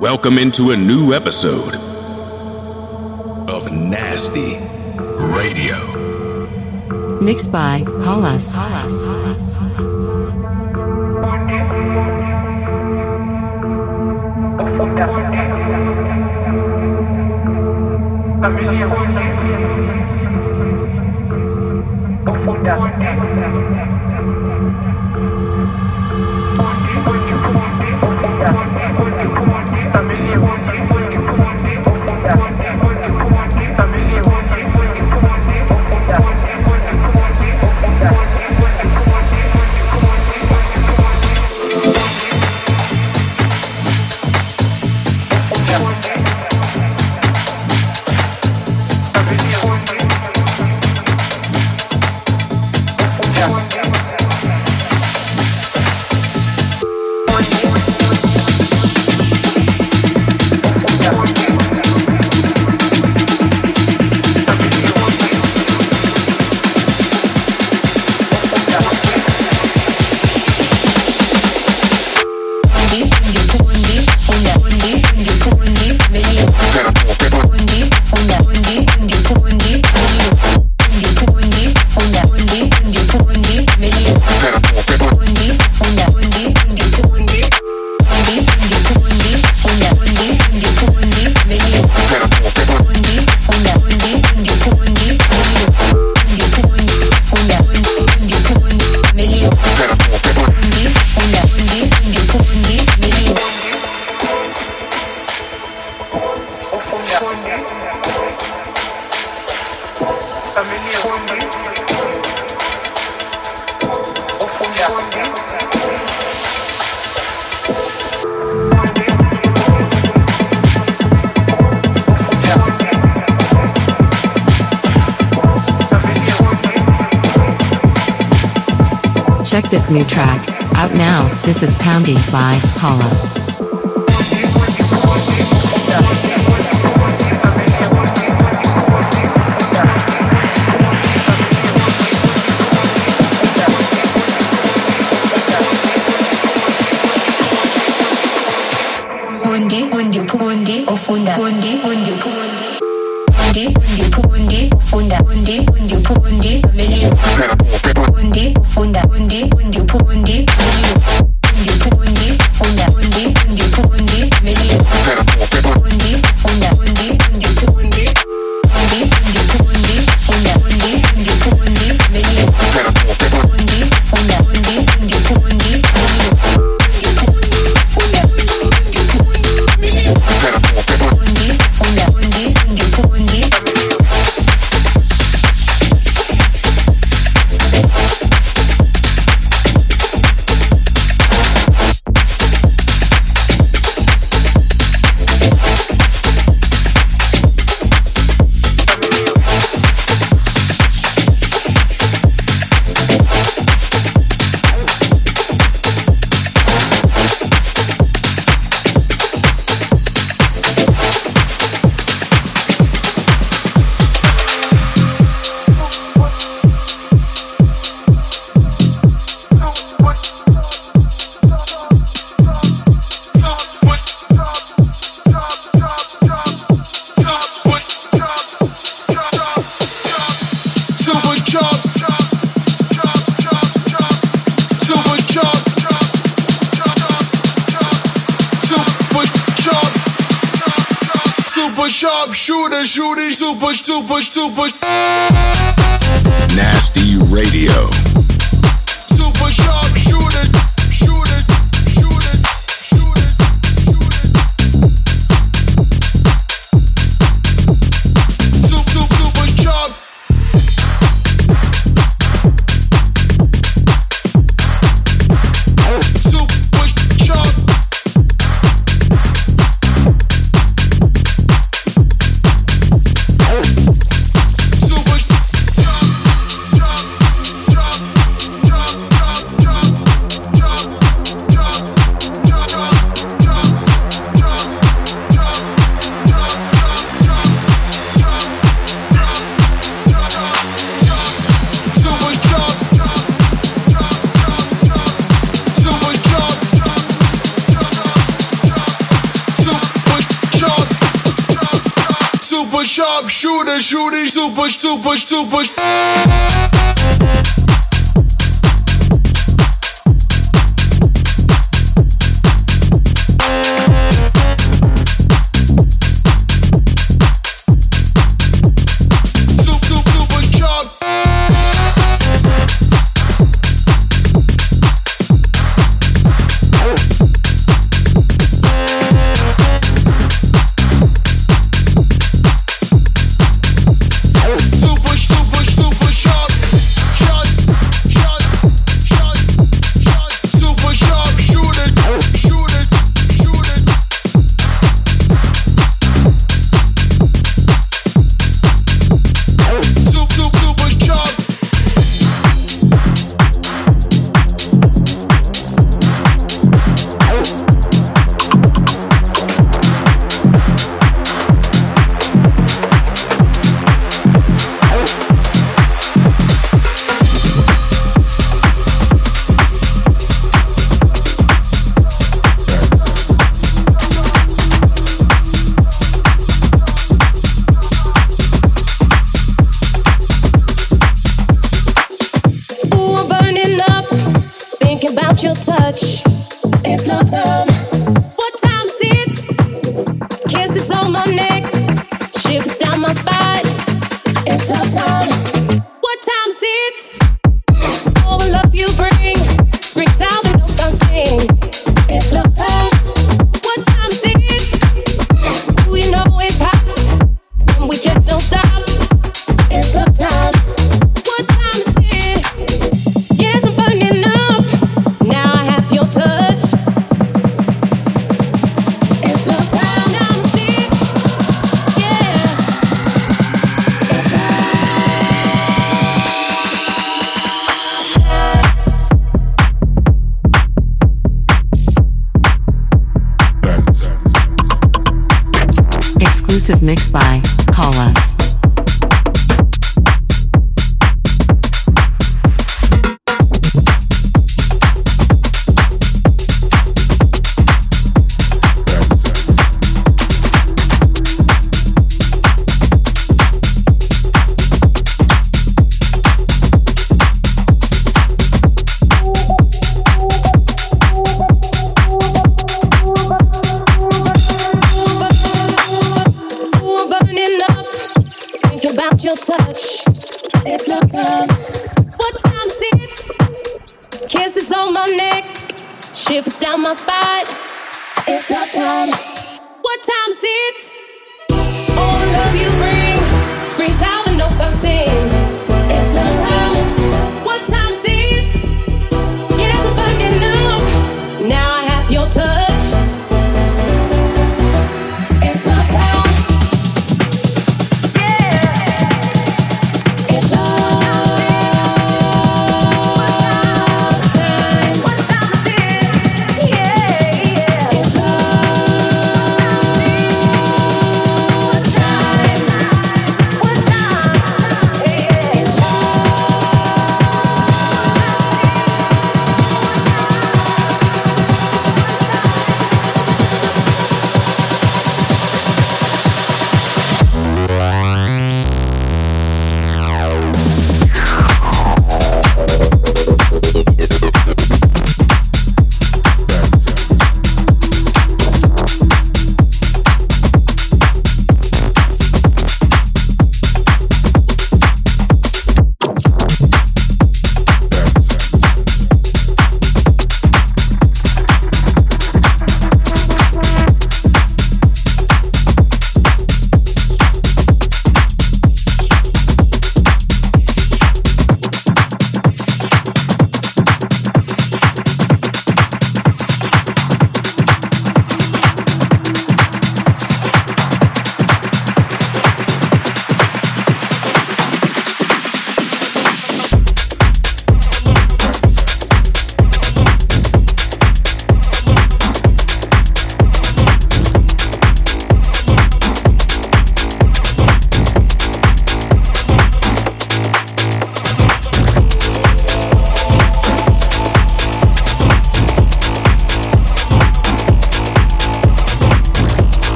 Welcome into a new episode of Nasty Radio. Mixed by Call Us. Paulus. this new track. Out now, this is Poundy by Call Us. sharp shooter, shooting super, super, super. Nasty Radio.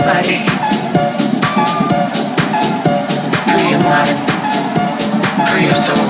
Free body. Free your mind, free your soul.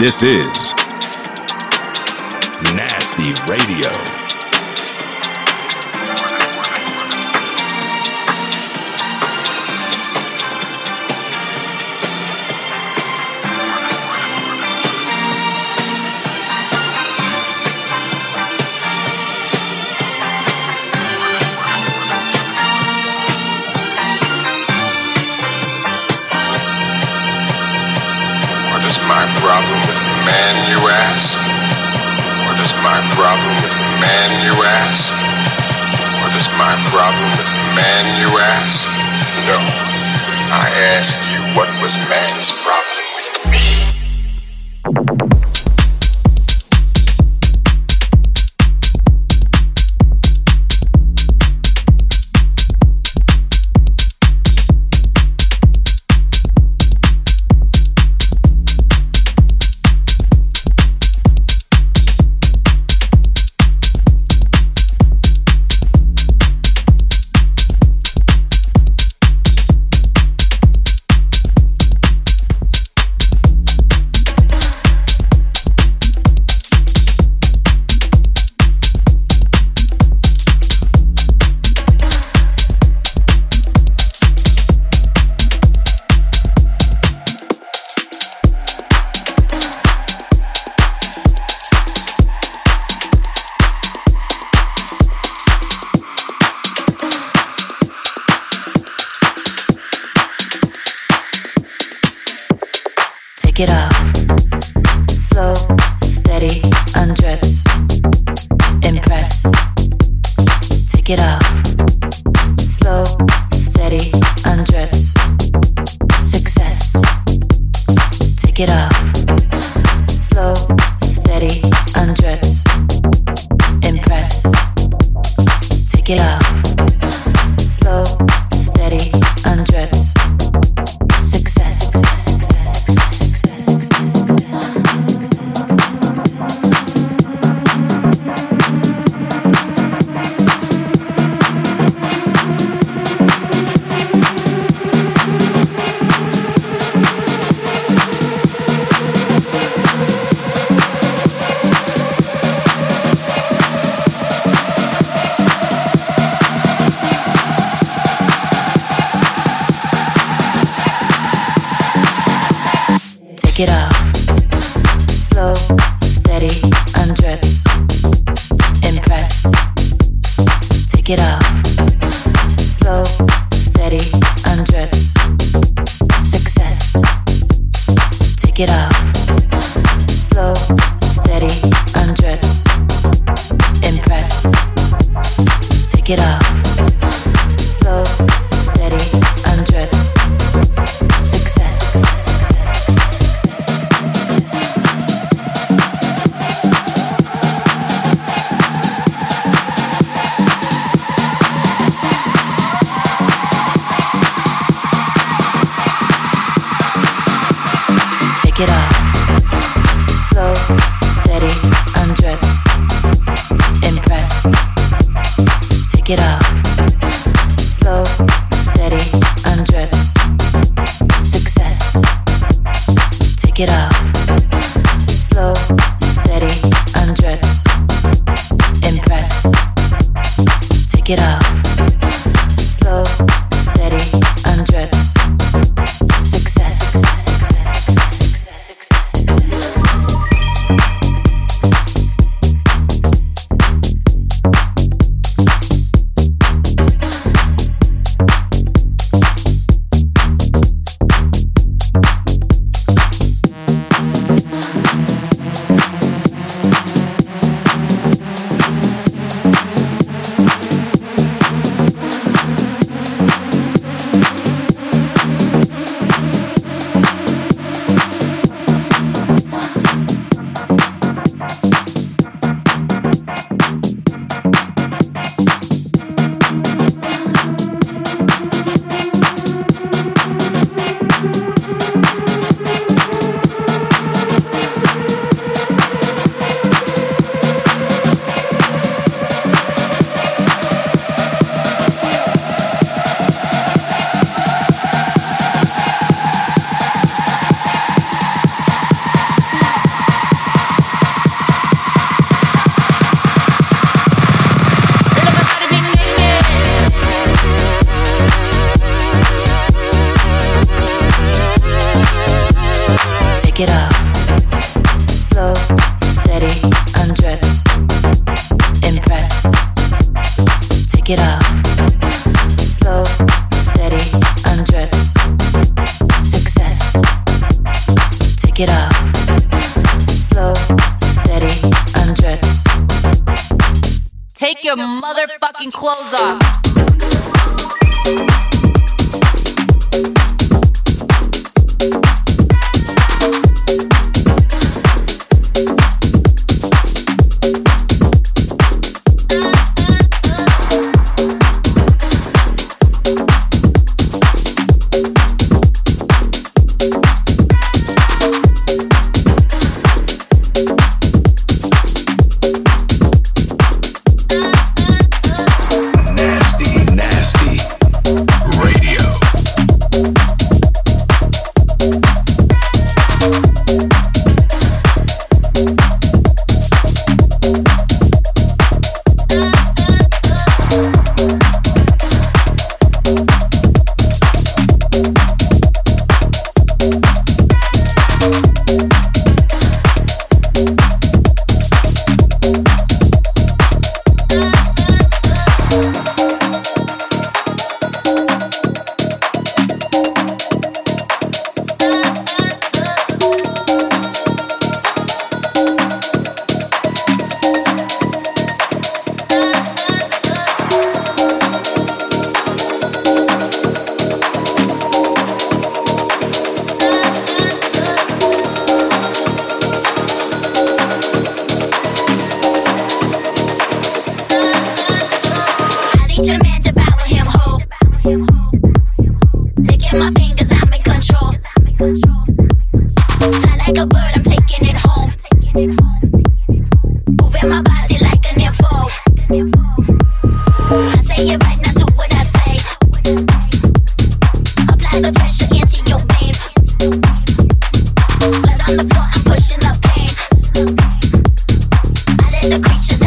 This is Nasty Radio. You ask? What is my problem with the man you ask? What is my problem with man you ask? No, I ask you what was man's problem Take it off. Slow, steady, undress. Success. Take it off. Slow, steady, undress. Impress. Take it off. Like a bird, I'm taking it home. Moving my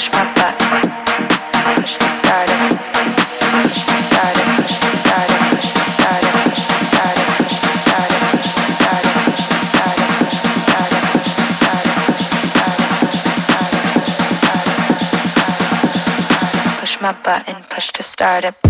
Push my button, push to start up.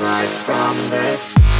Right from the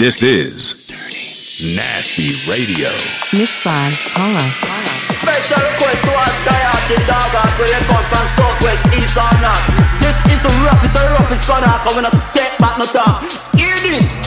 This is Dirty Nasty Radio. Mixed by Call Us. Special request to all die dog out where you come from southwest, east or north. This is the roughest and roughest gonna come when I take back no talk. Hear this.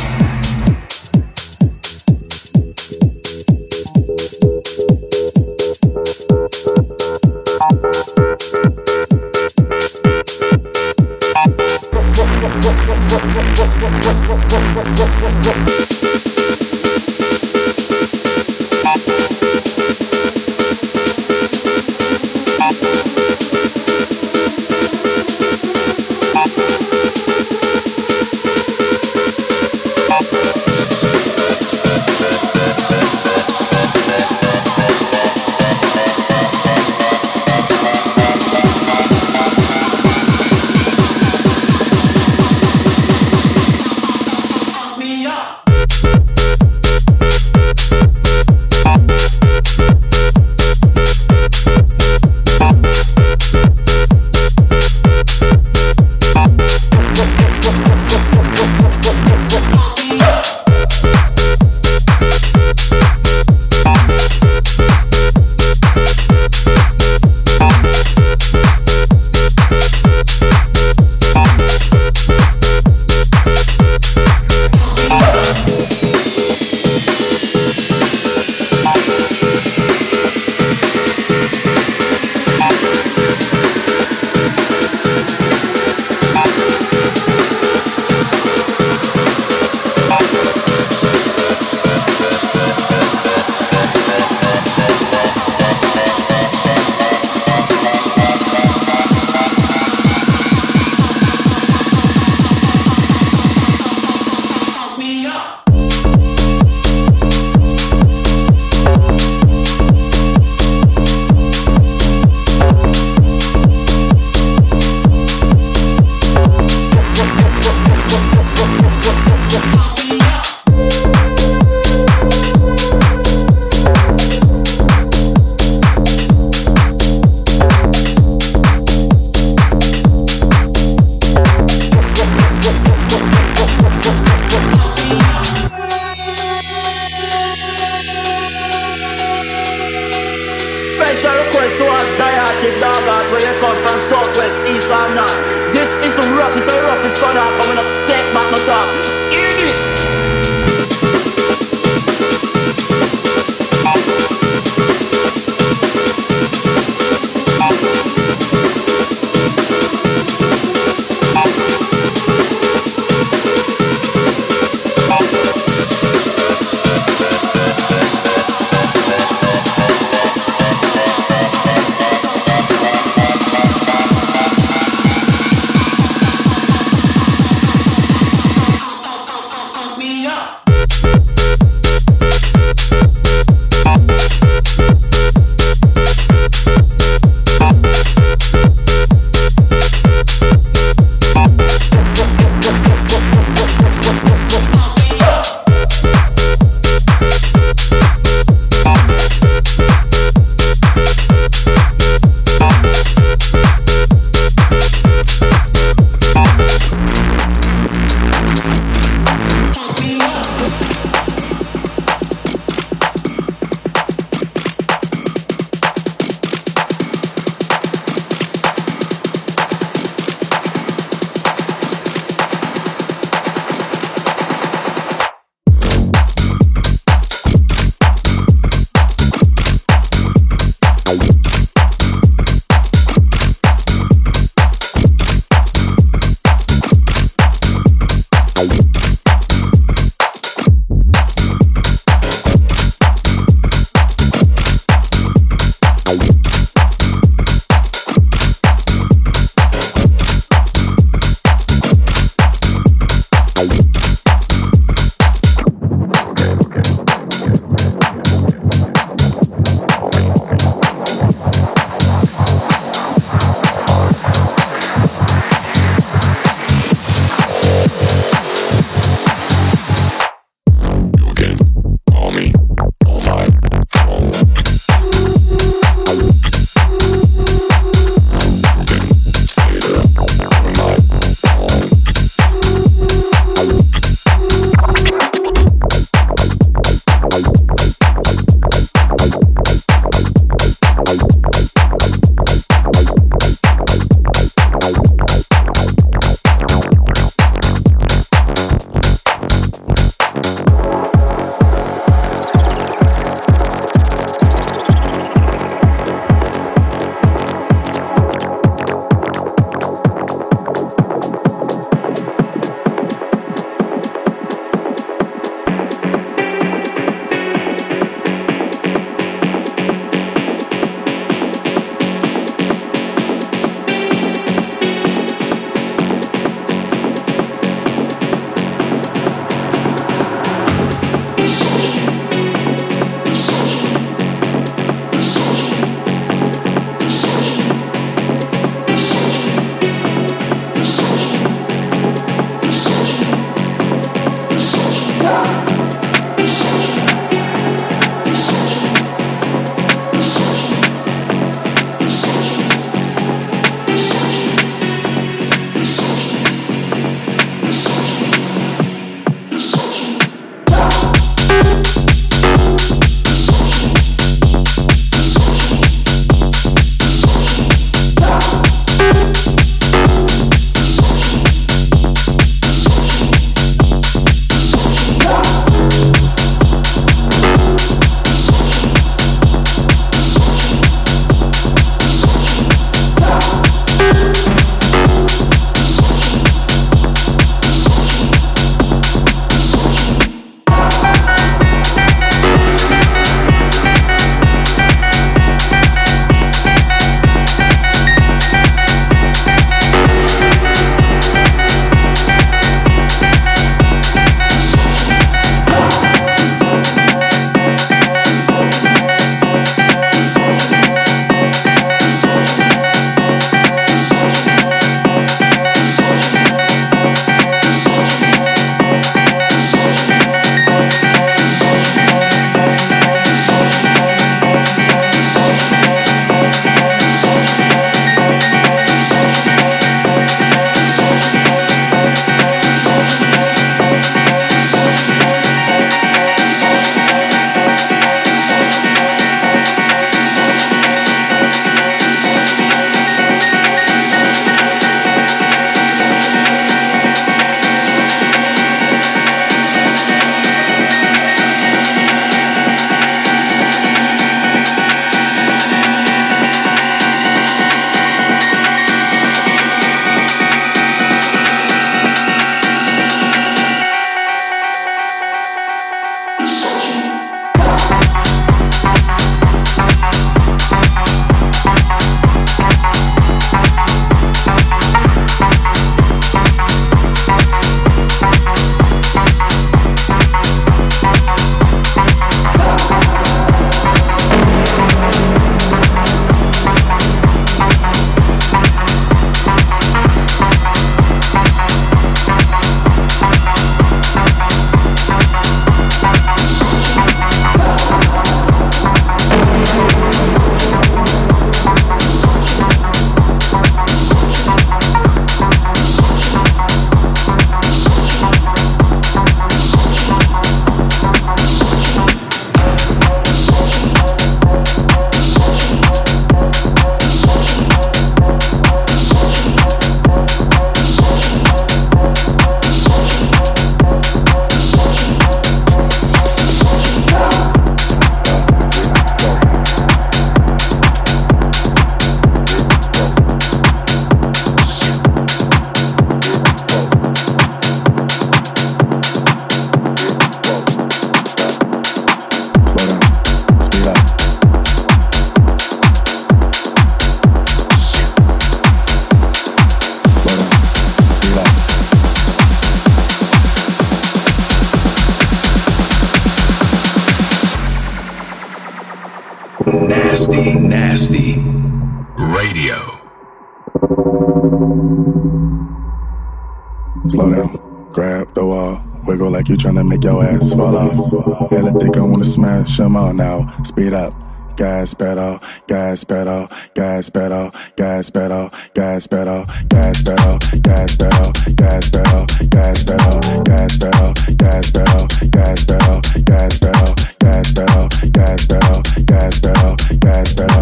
Slow down, grab the wall. Wiggle like you're trying to make your ass fall off. Hella thick, I wanna smash them all now. Speed up gas pedal, gas pedal, gas pedal, gas pedal, gas pedal, gas pedal, gas pedal, gas pedal, gas pedal, gas pedal, gas pedal, gas pedal, gas pedal, gas pedal, gas pedal, gas pedal, gas pedal.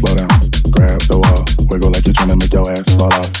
Slow down, grab the wall, wiggle like you're trying to make your ass fall off.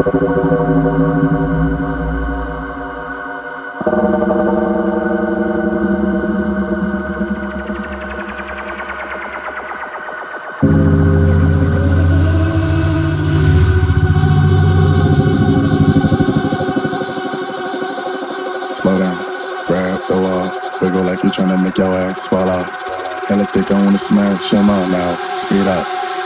Hella thick, I wanna make your axe fall off. It take down the smash them all now. Speed up,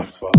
off.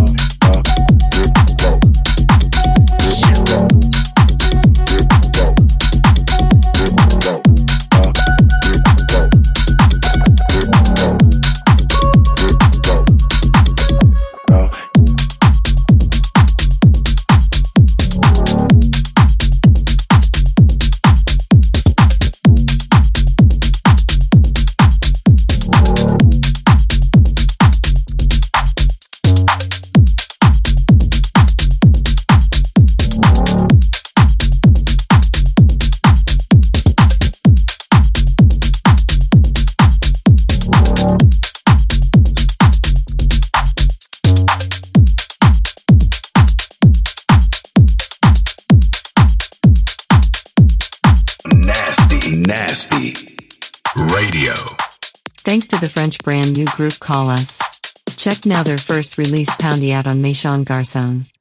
Call Us. Check now their first release Poundy out on Méchant Garçon.